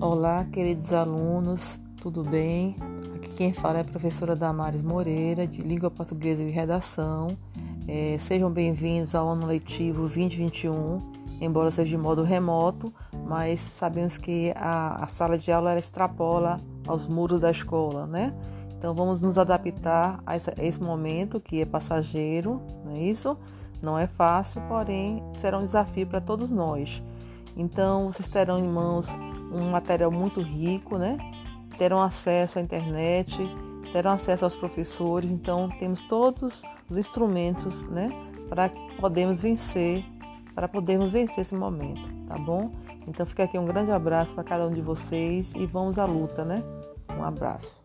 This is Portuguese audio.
Olá, queridos alunos, tudo bem? Aqui quem fala é a professora Damares Moreira, de Língua Portuguesa e Redação. É, sejam bem-vindos ao ano letivo 2021, embora seja de modo remoto, mas sabemos que a, a sala de aula extrapola aos muros da escola, né? Então vamos nos adaptar a esse, a esse momento que é passageiro, não é isso? Não é fácil, porém será um desafio para todos nós. Então vocês terão em mãos um material muito rico, né? Terão acesso à internet, terão acesso aos professores, então temos todos os instrumentos, né, para podermos vencer, para podermos vencer esse momento, tá bom? Então fica aqui um grande abraço para cada um de vocês e vamos à luta, né? Um abraço.